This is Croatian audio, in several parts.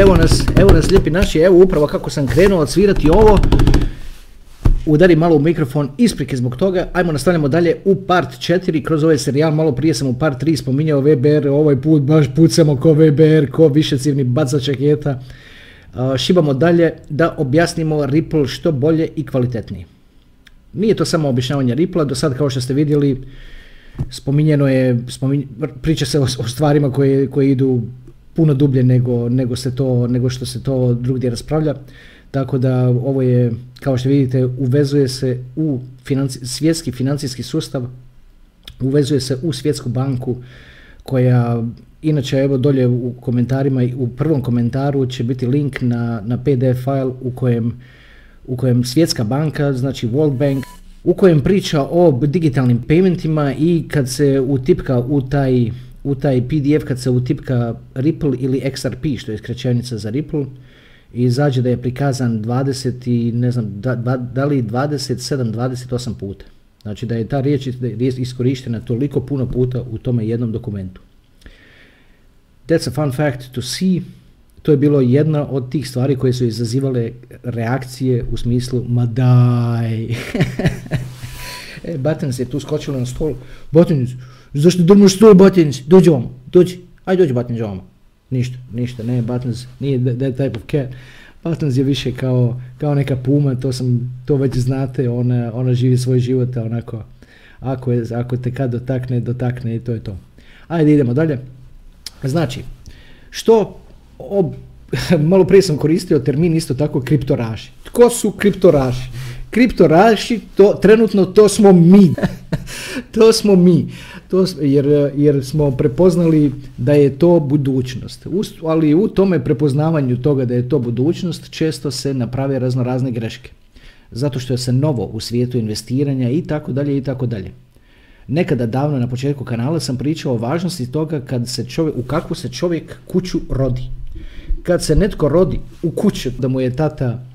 Evo nas, evo nas lijepi naši, evo upravo kako sam krenuo odsvirati ovo, udari malo u mikrofon, isprike zbog toga, ajmo nastavljamo dalje u part 4 kroz ovaj serijal, malo prije sam u part 3 spominjao VBR, ovaj put baš pucamo ko VBR, ko višecivni bacač raketa, šibamo dalje da objasnimo Ripple što bolje i kvalitetnije. Nije to samo objašnjavanje Ripple, do sad kao što ste vidjeli, spominjeno je, priča se o, stvarima koje, koje idu puno dublje nego, nego, se to, nego što se to drugdje raspravlja. Tako da ovo je, kao što vidite, uvezuje se u financi, svjetski financijski sustav, uvezuje se u svjetsku banku koja, inače evo dolje u komentarima, u prvom komentaru će biti link na, na PDF file u kojem, u kojem svjetska banka, znači World Bank, u kojem priča o digitalnim paymentima i kad se utipka u taj u taj PDF kad se utipka Ripple ili XRP, što je skraćenica za Ripple, i izađe da je prikazan 20 i ne znam, da, da li 27, 28 puta. Znači da je ta riječ iskorištena toliko puno puta u tome jednom dokumentu. That's a fun fact to see. To je bilo jedna od tih stvari koje su izazivale reakcije u smislu ma daj. e, Buttons je tu skočilo na stol. Buttons, Zašto drmuš stol, Buttons? Dođi vam, dođi. Ajde dođi Buttons ovamo. Ništa, ništa, ne, Buttons nije that type of cat. Buttons je više kao, kao neka puma, to sam, to već znate, ona, ona živi svoj život, onako, ako, je, ako te kad dotakne, dotakne i to je to. Ajde idemo dalje. Znači, što, ob, malo prije sam koristio termin isto tako kriptoraši. Tko su kriptoraši? Kriptoraši, to, trenutno to smo mi. to smo mi to, jer, jer smo prepoznali da je to budućnost. Ali u tome prepoznavanju toga da je to budućnost često se naprave razno razne greške. Zato što je se novo u svijetu investiranja i tako dalje i tako dalje. Nekada davno na početku kanala sam pričao o važnosti toga kad se čovjek, u kakvu se čovjek kuću rodi. Kad se netko rodi u kuću da mu je tata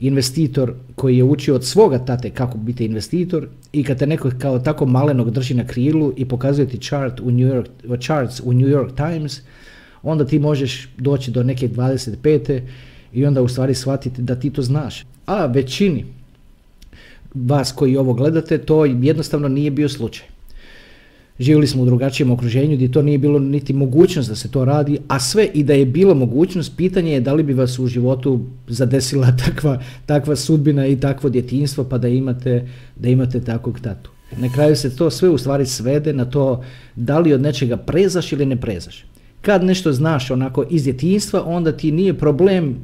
investitor koji je učio od svoga tate kako biti investitor i kad te neko kao tako malenog drži na krilu i pokazuje ti chart u New York, charts u New York Times, onda ti možeš doći do neke 25. i onda u stvari shvatiti da ti to znaš. A većini vas koji ovo gledate, to jednostavno nije bio slučaj živjeli smo u drugačijem okruženju gdje to nije bilo niti mogućnost da se to radi, a sve i da je bilo mogućnost, pitanje je da li bi vas u životu zadesila takva, takva sudbina i takvo djetinstvo pa da imate, da imate takvog tatu. Na kraju se to sve u stvari svede na to da li od nečega prezaš ili ne prezaš. Kad nešto znaš onako iz djetinstva, onda ti nije problem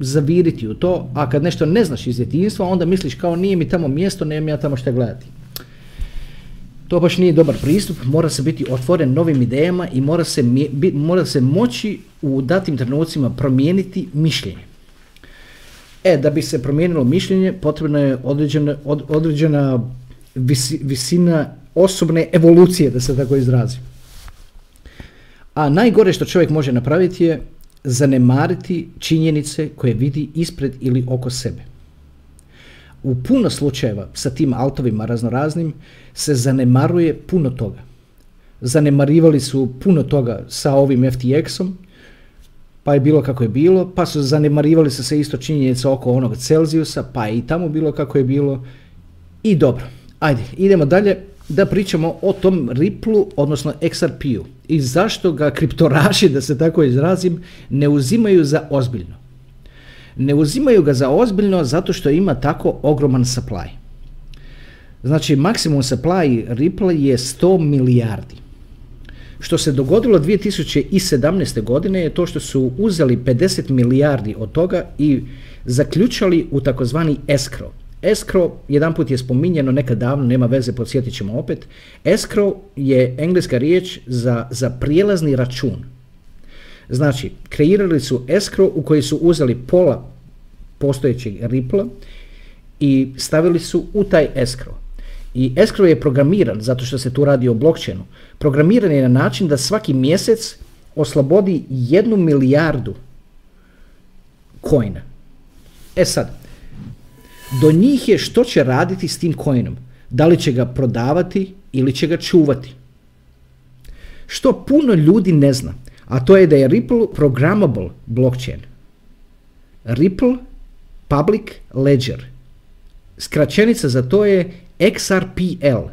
zaviriti u to, a kad nešto ne znaš iz djetinstva, onda misliš kao nije mi tamo mjesto, nemam ja tamo šta gledati. To baš nije dobar pristup, mora se biti otvoren novim idejama i mora se, mora se moći u datim trenucima promijeniti mišljenje. E, da bi se promijenilo mišljenje, potrebna je određena, određena visina osobne evolucije, da se tako izrazi. A najgore što čovjek može napraviti je zanemariti činjenice koje vidi ispred ili oko sebe u puno slučajeva sa tim altovima raznoraznim se zanemaruje puno toga. Zanemarivali su puno toga sa ovim FTX-om, pa je bilo kako je bilo, pa su zanemarivali se se isto činjenica oko onog Celzijusa, pa je i tamo bilo kako je bilo. I dobro, ajde, idemo dalje da pričamo o tom Riplu, odnosno XRP-u i zašto ga kriptoraši, da se tako izrazim, ne uzimaju za ozbiljno ne uzimaju ga za ozbiljno zato što ima tako ogroman supply. Znači, maksimum supply Ripple je 100 milijardi. Što se dogodilo 2017. godine je to što su uzeli 50 milijardi od toga i zaključali u takozvani escrow. Escrow, jedan put je spominjeno nekad davno, nema veze, podsjetit ćemo opet. Escrow je engleska riječ za, za prijelazni račun. Znači, kreirali su escrow u koji su uzeli pola postojećeg Ripple i stavili su u taj escrow. I escrow je programiran, zato što se tu radi o blockchainu, programiran je na način da svaki mjesec oslobodi jednu milijardu coina. E sad, do njih je što će raditi s tim coinom. Da li će ga prodavati ili će ga čuvati. Što puno ljudi ne zna, a to je da je Ripple programmable blockchain. Ripple Public Ledger. Skraćenica za to je XRPL.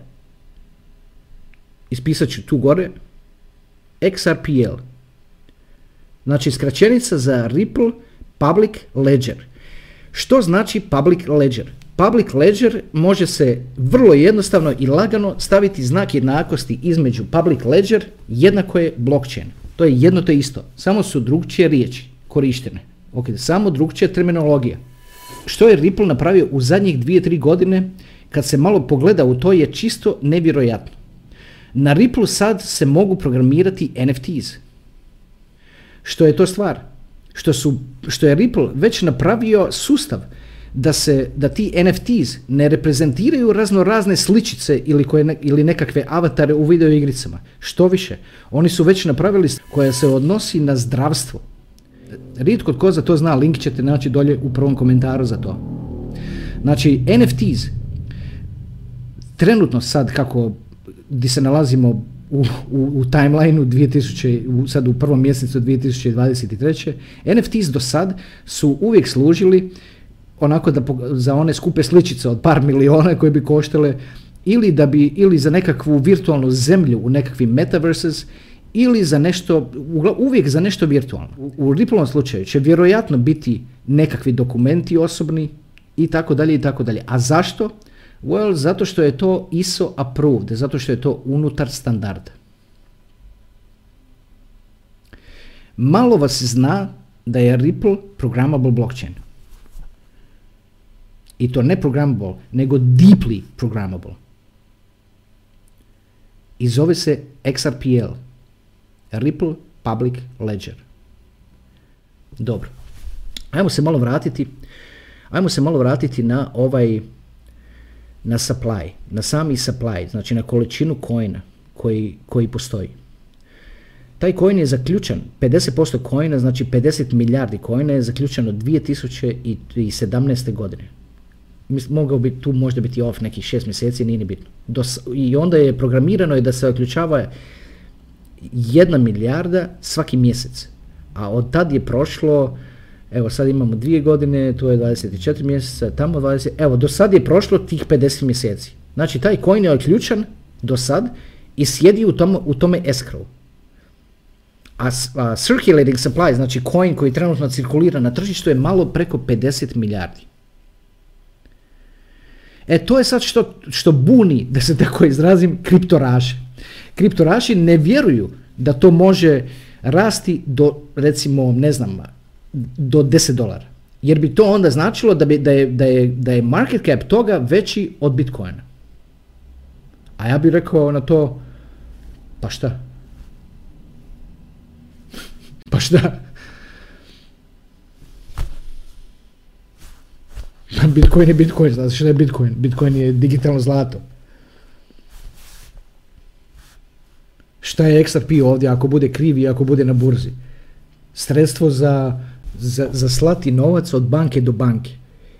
Ispisat ću tu gore. XRPL. Znači skraćenica za Ripple Public Ledger. Što znači Public Ledger? Public Ledger može se vrlo jednostavno i lagano staviti znak jednakosti između Public Ledger jednako je blockchain. To je jedno to isto, samo su drugčije riječi korištene. Ok, samo drugčija terminologija. Što je Ripple napravio u zadnjih dvije, tri godine, kad se malo pogleda u to je čisto nevjerojatno. Na Ripple sad se mogu programirati NFTs. Što je to stvar? Što, su, što je Ripple već napravio sustav da se da ti NFTs ne reprezentiraju razno razne sličice ili, koje, ili nekakve avatare u video igricama. Što više, oni su već napravili koja se odnosi na zdravstvo. Rijetko tko za to zna, link ćete naći dolje u prvom komentaru za to. Znači, NFTs, trenutno sad kako gdje se nalazimo u, u, u timelineu 2000, u, sad u prvom mjesecu 2023. NFTs do sad su uvijek služili onako da za one skupe sličice od par miliona koje bi koštale ili da bi ili za nekakvu virtualnu zemlju u nekakvim metaverses ili za nešto, uvijek za nešto virtualno. U, u slučaju će vjerojatno biti nekakvi dokumenti osobni i tako dalje i tako dalje. A zašto? Well, zato što je to ISO approved, zato što je to unutar standarda. Malo vas zna da je Ripple programmable blockchain. I to ne programmable, nego deeply programmable. I zove se XRPL. Ripple Public Ledger. Dobro. Ajmo se malo vratiti ajmo se malo vratiti na ovaj na supply, na sami supply, znači na količinu coina koji, koji postoji. Taj coin je zaključan, 50% coina, znači 50 milijardi coina je zaključano 2017. godine. Mogao bi tu možda biti off nekih šest mjeseci, nije ni bitno. I onda je programirano je da se zaključava jedna milijarda svaki mjesec. A od tad je prošlo Evo sad imamo dvije godine, tu je 24 mjeseca, tamo 20, evo do sad je prošlo tih 50 mjeseci. Znači taj coin je ključan do sad i sjedi u, tom, u tome escrow. A, a circulating supply, znači coin koji trenutno cirkulira na tržištu je malo preko 50 milijardi. E to je sad što, što buni, da se tako izrazim, kriptoraši. Kriptoraši ne vjeruju da to može rasti do recimo, ne znam, do 10 dolara. Jer bi to onda značilo da, bi, da, je, da, je, da je market cap toga veći od Bitcoina. A ja bih rekao na to, pa šta? pa šta? Bitcoin je Bitcoin, znači što je Bitcoin? Bitcoin je digitalno zlato. Šta je XRP ovdje ako bude krivi i ako bude na burzi? Sredstvo za za, za slati novac od banke do banke.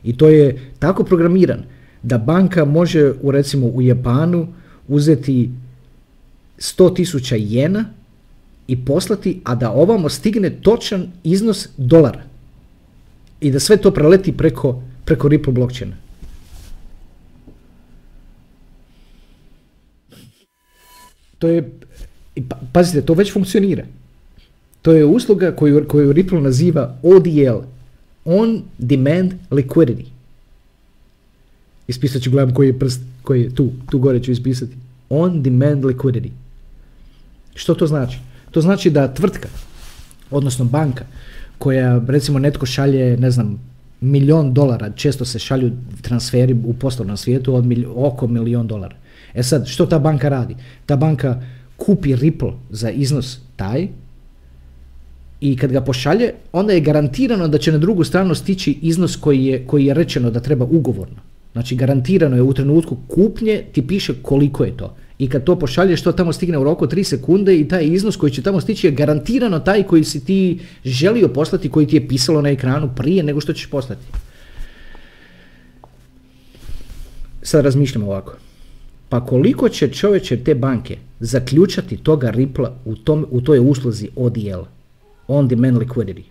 I to je tako programiran da banka može u recimo u Japanu uzeti 100.000 jena i poslati, a da ovamo stigne točan iznos dolara. I da sve to preleti preko, preko Ripple blockchaina. To je, pa, pazite, to već funkcionira. To je usluga koju, koju Ripple naziva ODL, On Demand Liquidity. Ispisat ću, gledam koji je prst, koji je tu, tu gore ću ispisati. On Demand Liquidity. Što to znači? To znači da tvrtka, odnosno banka, koja recimo netko šalje, ne znam, milion dolara, često se šalju transferi u poslovnom svijetu od oko milion dolara. E sad, što ta banka radi? Ta banka kupi Ripple za iznos taj i kad ga pošalje, onda je garantirano da će na drugu stranu stići iznos koji je, koji je rečeno da treba ugovorno. Znači garantirano je u trenutku kupnje ti piše koliko je to. I kad to pošalješ, to tamo stigne u roku 3 sekunde i taj iznos koji će tamo stići je garantirano taj koji si ti želio poslati, koji ti je pisalo na ekranu prije nego što ćeš poslati. Sad razmišljam ovako. Pa koliko će čovječe te banke zaključati toga ripla u, tom, u toj usluzi ODL, on demand liquidity?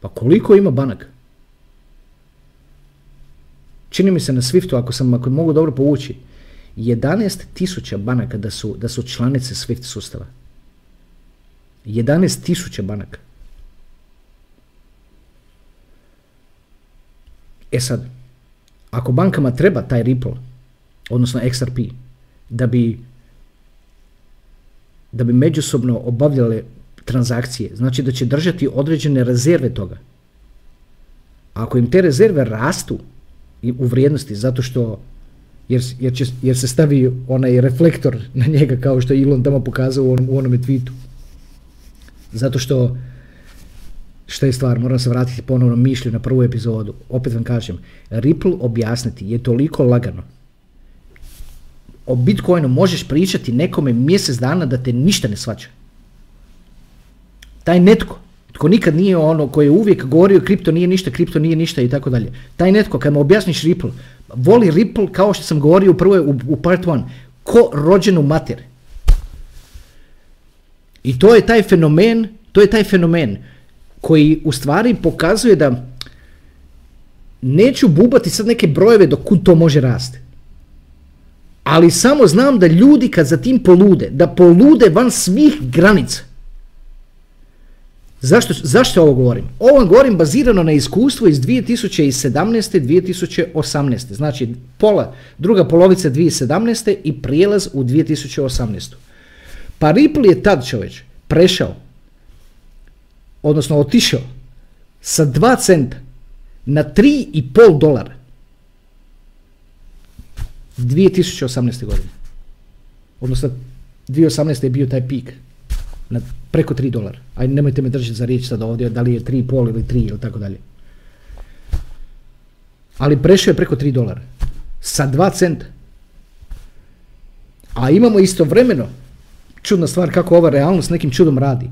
Pa koliko ima banaka? Čini mi se na Swiftu, ako sam ako mogu dobro povući, 11.000 banaka da su, da su članice SWIFT sustava. 11.000 banaka. E sad, ako bankama treba taj Ripple, odnosno XRP, da bi da bi međusobno obavljale transakcije, znači da će držati određene rezerve toga. Ako im te rezerve rastu u vrijednosti zato što jer, jer, će, jer se stavi onaj reflektor na njega kao što je Elon tamo pokazao u, onom, u onome tweetu. Zato što šta je stvar, moram se vratiti ponovno mišlju na prvu epizodu. Opet vam kažem, Ripple objasniti je toliko lagano. O Bitcoinu možeš pričati nekome mjesec dana da te ništa ne svaća. Taj netko, tko nikad nije ono koji je uvijek govorio kripto nije ništa, kripto nije ništa i tako dalje. Taj netko, kad mu objasniš Ripple, voli Ripple kao što sam govorio u prvoj, u, u part one, ko rođenu mater. I to je taj fenomen, to je taj fenomen koji u stvari pokazuje da neću bubati sad neke brojeve do kud to može rasti. Ali samo znam da ljudi kad za tim polude, da polude van svih granica, Zašto, zašto ovo govorim? Ovo govorim bazirano na iskustvu iz 2017. 2018. Znači pola, druga polovica 2017. i prijelaz u 2018. Pa Ripple je tad čovječ prešao, odnosno otišao sa 2 centa na 3,5 dolara 2018. godine. Odnosno 2018. je bio taj pik na preko 3 dolara. Aj nemojte me držati za riječ sad ovdje, da li je 3,5 ili 3 ili tako dalje. Ali prešao je preko 3 dolara. Sa 2 centa. A imamo istovremeno, čudna stvar kako ova realnost nekim čudom radi.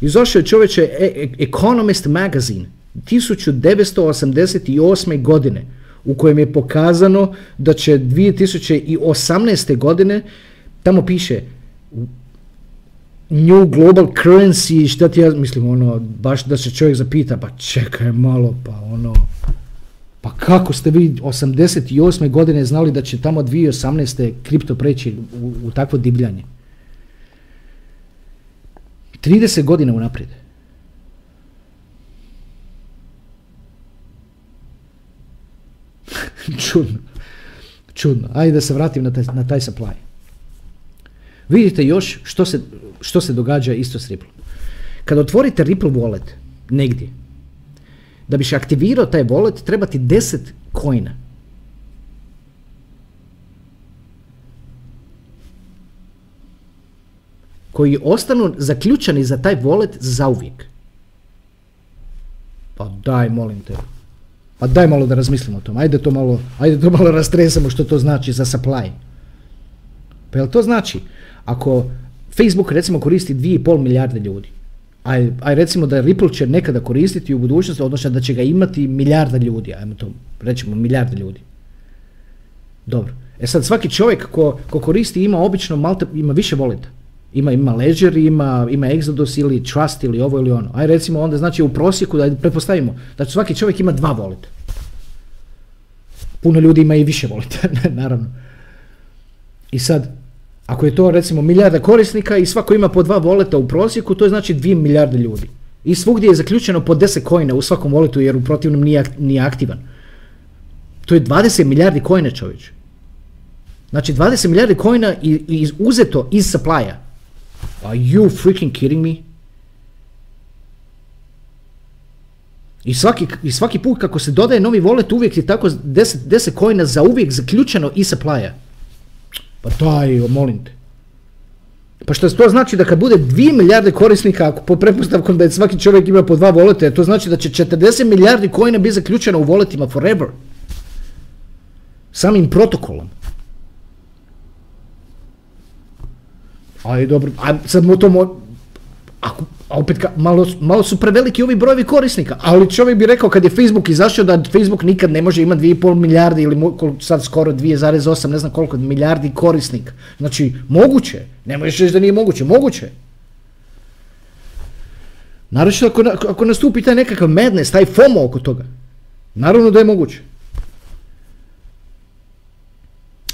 Izašao je čovječe e, e, Economist Magazine 1988. godine u kojem je pokazano da će 2018. godine tamo piše new global currency, šta ti ja mislim, ono, baš da se čovjek zapita, pa čekaj malo, pa ono, pa kako ste vi 88. godine znali da će tamo 2018. kripto preći u, u takvo divljanje? 30 godina unaprijed. čudno. Čudno. Ajde da se vratim na taj, na taj supply. Vidite još što se, što se događa isto s Ripple. Kad otvorite Ripple wallet negdje, da biš aktivirao taj wallet treba ti 10 kojina. koji ostanu zaključani za taj wallet zauvijek. Pa daj, molim te. Pa daj malo da razmislimo o tom. Ajde to malo, ajde to malo rastresamo što to znači za supply. Pa jel to znači ako Facebook recimo koristi 2,5 milijarde ljudi, aj recimo da Ripple će nekada koristiti u budućnosti, odnosno da će ga imati milijarda ljudi, ajmo to, recimo milijarde ljudi. Dobro. E sad svaki čovjek ko, ko koristi ima obično malte, ima više volita. Ima, ima Ledger, ima, ima Exodus ili Trust ili ovo ili ono. Aj recimo onda znači u prosjeku da pretpostavimo da svaki čovjek ima dva volita. Puno ljudi ima i više volita, naravno. I sad, ako je to recimo milijarda korisnika i svako ima po dva voleta u prosjeku, to je znači 2 milijarde ljudi. I svugdje je zaključeno po 10 kojina u svakom voletu jer u protivnom nije, nije aktivan. To je 20 milijardi kojina čovječ. Znači 20 milijardi kojina iz, uzeto iz supply-a. Are you freaking kidding me? I svaki, I svaki put kako se dodaje novi wallet uvijek je tako 10, 10 kojina za uvijek zaključeno i supply Pa daj, molim te. Pa što to znači da kad bude 2 milijarde korisnika, ako po pretpostavkom da je svaki čovjek ima po dva volete, to znači da će 40 milijardi kojina biti zaključeno u voletima forever. Samim protokolom. Ali dobro, a sad to mo, ako, opet ka, malo, malo su preveliki ovi brojevi korisnika, ali čovjek bi rekao kad je Facebook izašao da Facebook nikad ne može imati 2,5 milijardi ili sad skoro 2,8, ne znam koliko milijardi korisnika. Znači, moguće, ne možeš reći da nije moguće, moguće. Naravno ako, ako nastupi taj nekakav madness, taj FOMO oko toga, naravno da je moguće.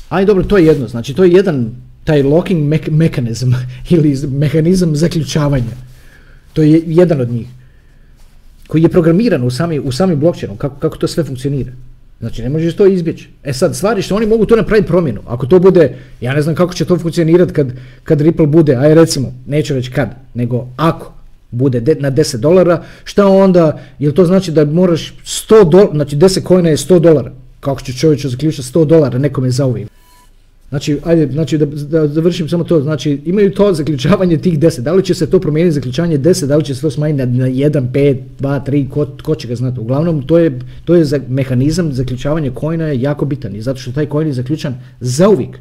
Aj dobro, to je jedno, znači to je jedan taj locking me- mekanizam ili mehanizam zaključavanja. To je jedan od njih. Koji je programiran u sami, u sami blockchainu, kako, kako to sve funkcionira. Znači ne možeš to izbjeći. E sad, stvari što oni mogu to napraviti promjenu. Ako to bude, ja ne znam kako će to funkcionirati kad, kad Ripple bude, aj recimo, neću reći kad, nego ako bude de, na 10 dolara, šta onda, jel to znači da moraš 100 dolara, znači 10 kojina je 100 dolara. Kako će čovjek zaključiti 100 dolara nekome zauvijek? Znači, ajde, znači da, da završim samo to, znači imaju to zaključavanje tih 10, da li će se to promijeniti zaključavanje 10, da li će se to smanjiti na, na 1, 5, 2, 3, ko, ko će ga znati. Uglavnom, to je, to je za, mehanizam zaključavanja kojina je jako bitan i zato što taj coin je zaključan zauvijek.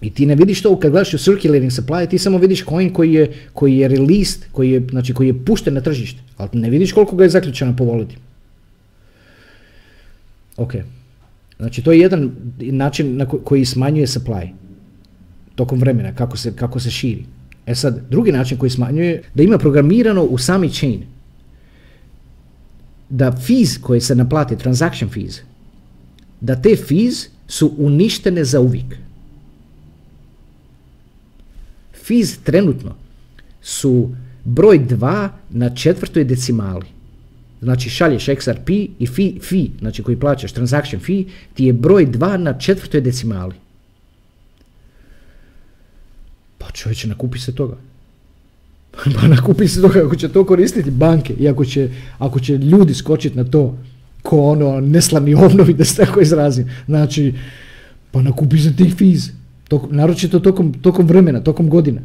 I ti ne vidiš to kad gledaš u circulating supply, ti samo vidiš coin koji je, koji je released, koji je, znači koji je pušten na tržište, ali ne vidiš koliko ga je zaključano po voliti. Ok. Znači to je jedan način na koji smanjuje supply tokom vremena, kako se, kako se širi. E sad, drugi način koji smanjuje, da ima programirano u sami chain da fees koje se naplate, transaction fees, da te fees su uništene za uvijek. Fees trenutno su broj 2 na četvrtoj decimali. Znači šalješ XRP i fee, fee, znači koji plaćaš, transaction fee, ti je broj 2 na četvrtoj decimali. Pa čovječe, nakupi se toga. pa nakupi se toga ako će to koristiti banke i ako će, ako će ljudi skočiti na to ko ono neslani obnovi da se tako izrazim. Znači, pa nakupi se tih fees. Tok, naročito tokom, tokom vremena, tokom godina.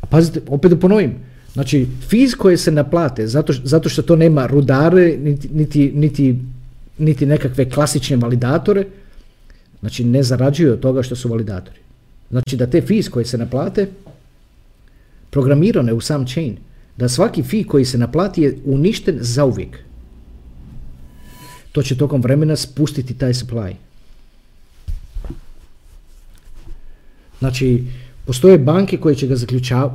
A pazite, opet da ponovim, Znači, fiz koje se naplate zato, zato što to nema rudare, niti, niti, niti, niti nekakve klasične validatore, znači ne zarađuju od toga što su validatori. Znači da te fiz koje se naplate, programirane u sam chain, da svaki fee koji se naplati je uništen zauvijek. To će tokom vremena spustiti taj supply. Znači, Postoje banke koje će ga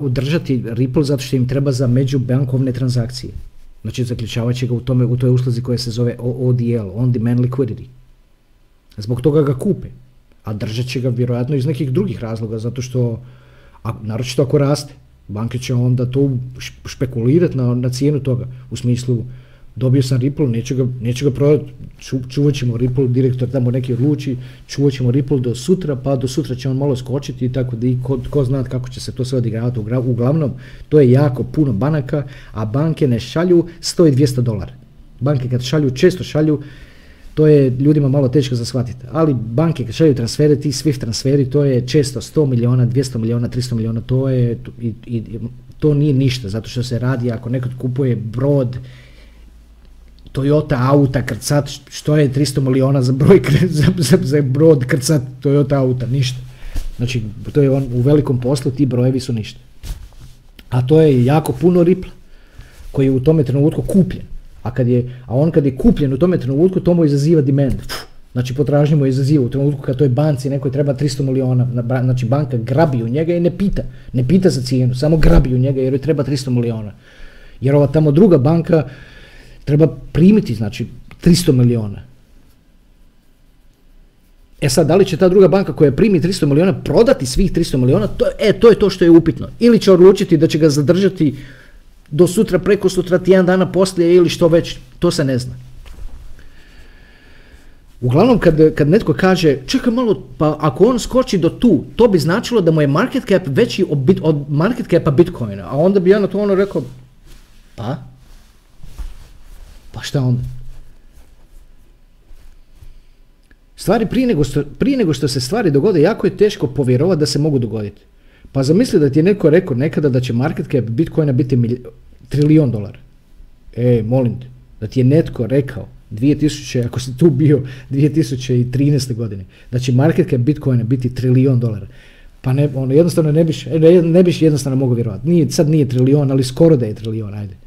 držati Ripple zato što im treba za međubankovne transakcije. Znači zaključavat će ga u, tome, u toj usluzi koja se zove ODL, On Demand Liquidity. Zbog toga ga kupe. A držat će ga vjerojatno iz nekih drugih razloga, zato što, a naročito ako raste, banke će onda to špekulirati na, na cijenu toga. U smislu, dobio sam Ripple, neću ga, neću ga prodati, Ču, čuvat ćemo Ripple, direktor tamo neki odluči, čuvat ćemo Ripple do sutra, pa do sutra će on malo skočiti tako da i ko, ko zna kako će se to sve odigravati. Uglavnom, to je jako puno banaka, a banke ne šalju 100 i 200 dolara. Banke kad šalju, često šalju, to je ljudima malo teško za shvatiti. Ali banke kad šalju transfere, ti Swift transferi, to je često 100 miliona, 200 miliona, 300 miliona, to je, i, i, to nije ništa, zato što se radi, ako neko kupuje brod, Toyota auta krcat, što je 300 miliona za broj za, za, za brod krcat Toyota auta, ništa. Znači, to je on u velikom poslu, ti brojevi su ništa. A to je jako puno ripla koji je u tome trenutku kupljen. A, kad je, a on kad je kupljen u tome trenutku, to mu izaziva demand. Znači potražnje mu izaziva u trenutku kad toj banci nekoj treba 300 miliona, znači banka grabi u njega i ne pita, ne pita za cijenu, samo grabi u njega jer joj treba 300 miliona. Jer ova tamo druga banka treba primiti znači 300 miliona. E sad, da li će ta druga banka koja primi 300 miliona prodati svih 300 miliona, to, e, to je to što je upitno. Ili će odlučiti da će ga zadržati do sutra, preko sutra, tjedan dana poslije ili što već, to se ne zna. Uglavnom kad, kad netko kaže, čekaj malo, pa ako on skoči do tu, to bi značilo da mu je market cap veći od, bit, od market capa Bitcoina. A onda bi ja na to ono rekao, pa? Pa šta onda? Stvari prije nego, što, prije nego što se stvari dogode, jako je teško povjerovati da se mogu dogoditi. Pa zamisli da ti je neko rekao nekada da će market cap Bitcoina biti milj, trilijon dolara. E, molim te, da ti je netko rekao 2000, ako si tu bio 2013. godine, da će market cap Bitcoina biti trilijon dolara. Pa ne, ono, jednostavno ne biš, ne, ne biš jednostavno mogao vjerovati. Nije, sad nije trilijon, ali skoro da je trilijon, ajde.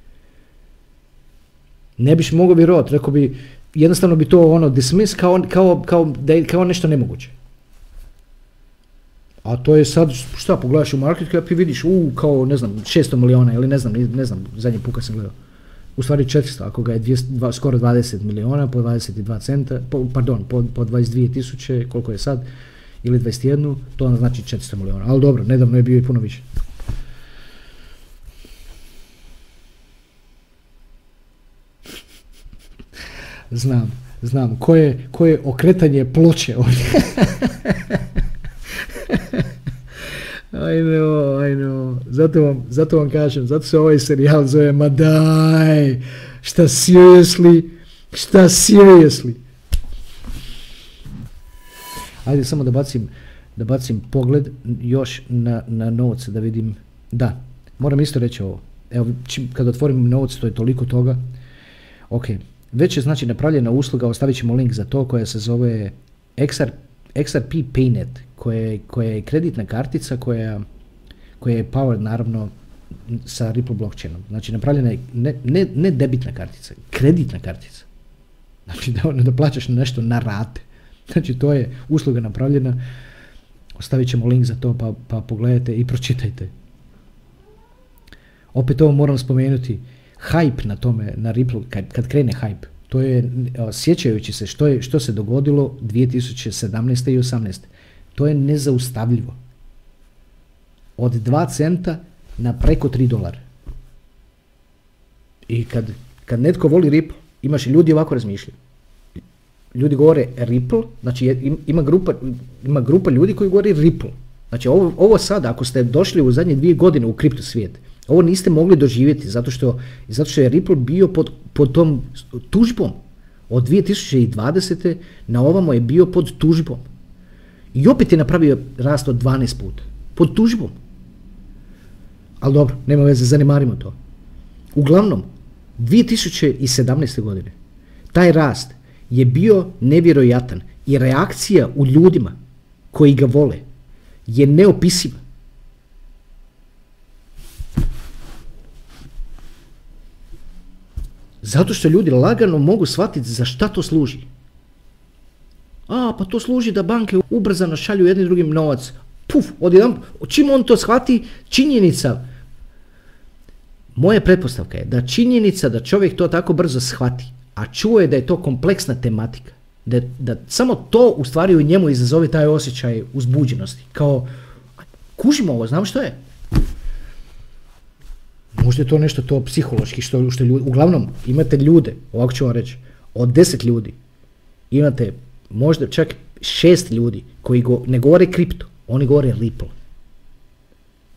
Ne biš mogao vjerovati, rekao bi, jednostavno bi to ono dismiss kao, kao, kao, da kao nešto nemoguće. A to je sad, šta, pogledaš u market cap i vidiš, u, kao, ne znam, 600 miliona ili ne znam, ne znam, zadnji put kad sam gledao. U stvari 400, ako ga je 200, skoro 20 miliona po 22 centa, po, pardon, po, po 22 tisuće, koliko je sad, ili 21, to onda znači 400 miliona. Ali dobro, nedavno je bio i puno više. Znam, znam. Koje, koje okretanje ploče ovdje. I know, I know. Zato vam, zato vam kažem, zato se ovaj serijal zove Ma daj, šta seriously, šta seriously. Ajde samo da bacim, da bacim pogled još na, na notes da vidim. Da, moram isto reći ovo. Evo, čim, kad otvorim notes, to je toliko toga. Ok, već je znači napravljena usluga, ostavit ćemo link za to koja se zove XR, XRP Paynet, koja, koja je kreditna kartica koja, koja je powered naravno sa Ripple blockchainom. Znači napravljena je ne, ne, ne debitna kartica, kreditna kartica. Znači da, da plaćaš nešto na rate. Znači to je usluga napravljena. Ostavit ćemo link za to pa, pa pogledajte i pročitajte. Opet ovo moram spomenuti hype na tome, na Ripple, kad, kad krene hype, to je, sjećajući se što, je, što se dogodilo 2017. i 18. To je nezaustavljivo. Od 2 centa na preko 3 dolara. I kad, kad netko voli Ripple, imaš ljudi ovako razmišljaju. Ljudi govore Ripple, znači ima grupa, ima grupa ljudi koji govore Ripple. Znači ovo, ovo sada, ako ste došli u zadnje dvije godine u kripto svijet, ovo niste mogli doživjeti zato što, zato što je Ripple bio pod, pod tom tužbom. Od 2020. na ovamo je bio pod tužbom. I opet je napravio rast od 12 puta. Pod tužbom. Ali dobro, nema veze, zanemarimo to. Uglavnom, 2017. godine taj rast je bio nevjerojatan i reakcija u ljudima koji ga vole je neopisiva. Zato što ljudi lagano mogu shvatiti za šta to služi. A, pa to služi da banke ubrzano šalju jedni drugim novac. Puf, odjedan, čim on to shvati, činjenica, moja pretpostavka je da činjenica da čovjek to tako brzo shvati, a čuje da je to kompleksna tematika, da, da samo to u stvari u njemu izazove taj osjećaj uzbuđenosti. Kao, kužimo ovo, znam što je. Možda je to nešto to psihološki što, što ljudi, uglavnom imate ljude, ovako ću vam reći, od deset ljudi imate možda čak šest ljudi koji go, ne govore kripto, oni govore Ripple.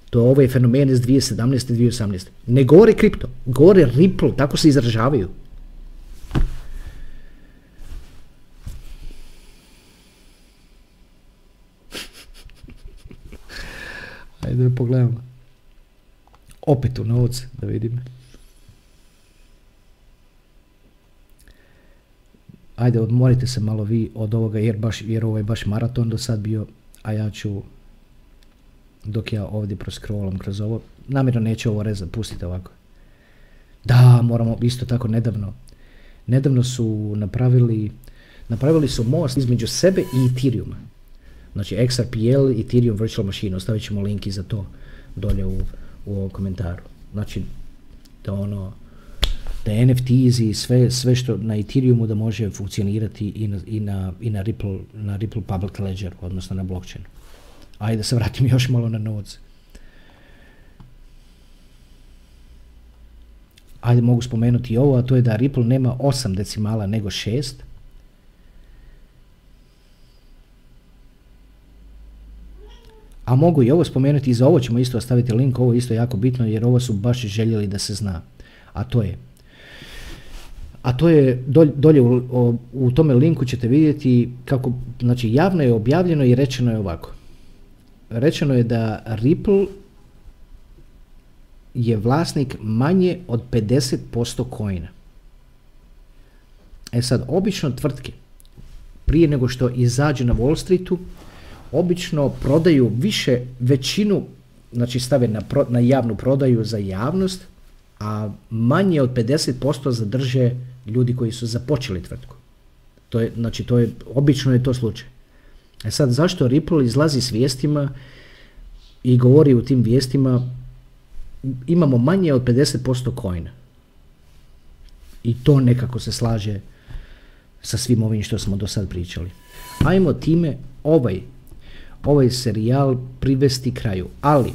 To je ovaj fenomen iz 2017. i 2018. Ne govore kripto, govore Ripple, tako se izražavaju. Ajde da pogledamo. Opet u novce, da vidim. ajde odmorite se malo vi od ovoga jer, baš, jer ovo baš maraton do sad bio, a ja ću dok ja ovdje proskrolam kroz ovo, namjerno neću ovo rezati, pustite ovako. Da, moramo isto tako nedavno. Nedavno su napravili, napravili su most između sebe i Ethereuma. Znači XRPL Ethereum Virtual Machine, ostavit ćemo link za to dolje u, u ovom komentaru. Znači, to ono, da NFTs i sve, sve što na Ethereumu da može funkcionirati i na, i na, i na, Ripple, na Ripple Public Ledger, odnosno na blockchainu. Ajde da se vratim još malo na novce. Ajde mogu spomenuti i ovo, a to je da Ripple nema 8 decimala nego 6. A mogu i ovo spomenuti i za ovo ćemo isto ostaviti link, ovo je isto jako bitno jer ovo su baš željeli da se zna. A to je a to je dolje u, u, tome linku ćete vidjeti kako, znači javno je objavljeno i rečeno je ovako. Rečeno je da Ripple je vlasnik manje od 50% coina. E sad, obično tvrtke, prije nego što izađe na Wall Streetu, obično prodaju više, većinu, znači stave na, na javnu prodaju za javnost, a manje od 50% zadrže ljudi koji su započeli tvrtku. To je, znači, to je, obično je to slučaj. E sad, zašto Ripple izlazi s vijestima i govori u tim vijestima imamo manje od 50% coina. I to nekako se slaže sa svim ovim što smo do sad pričali. Ajmo time ovaj, ovaj serijal privesti kraju. Ali,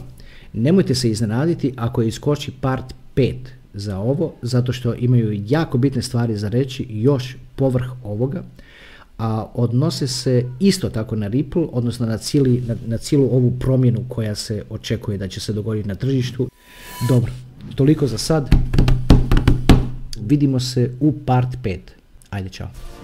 nemojte se iznenaditi ako je iskoči part 5 za ovo, zato što imaju jako bitne stvari za reći još povrh ovoga, a odnose se isto tako na Ripple, odnosno na, cijeli, na, na cijelu ovu promjenu koja se očekuje da će se dogoditi na tržištu. Dobro, toliko za sad. Vidimo se u part 5. Ajde, čao.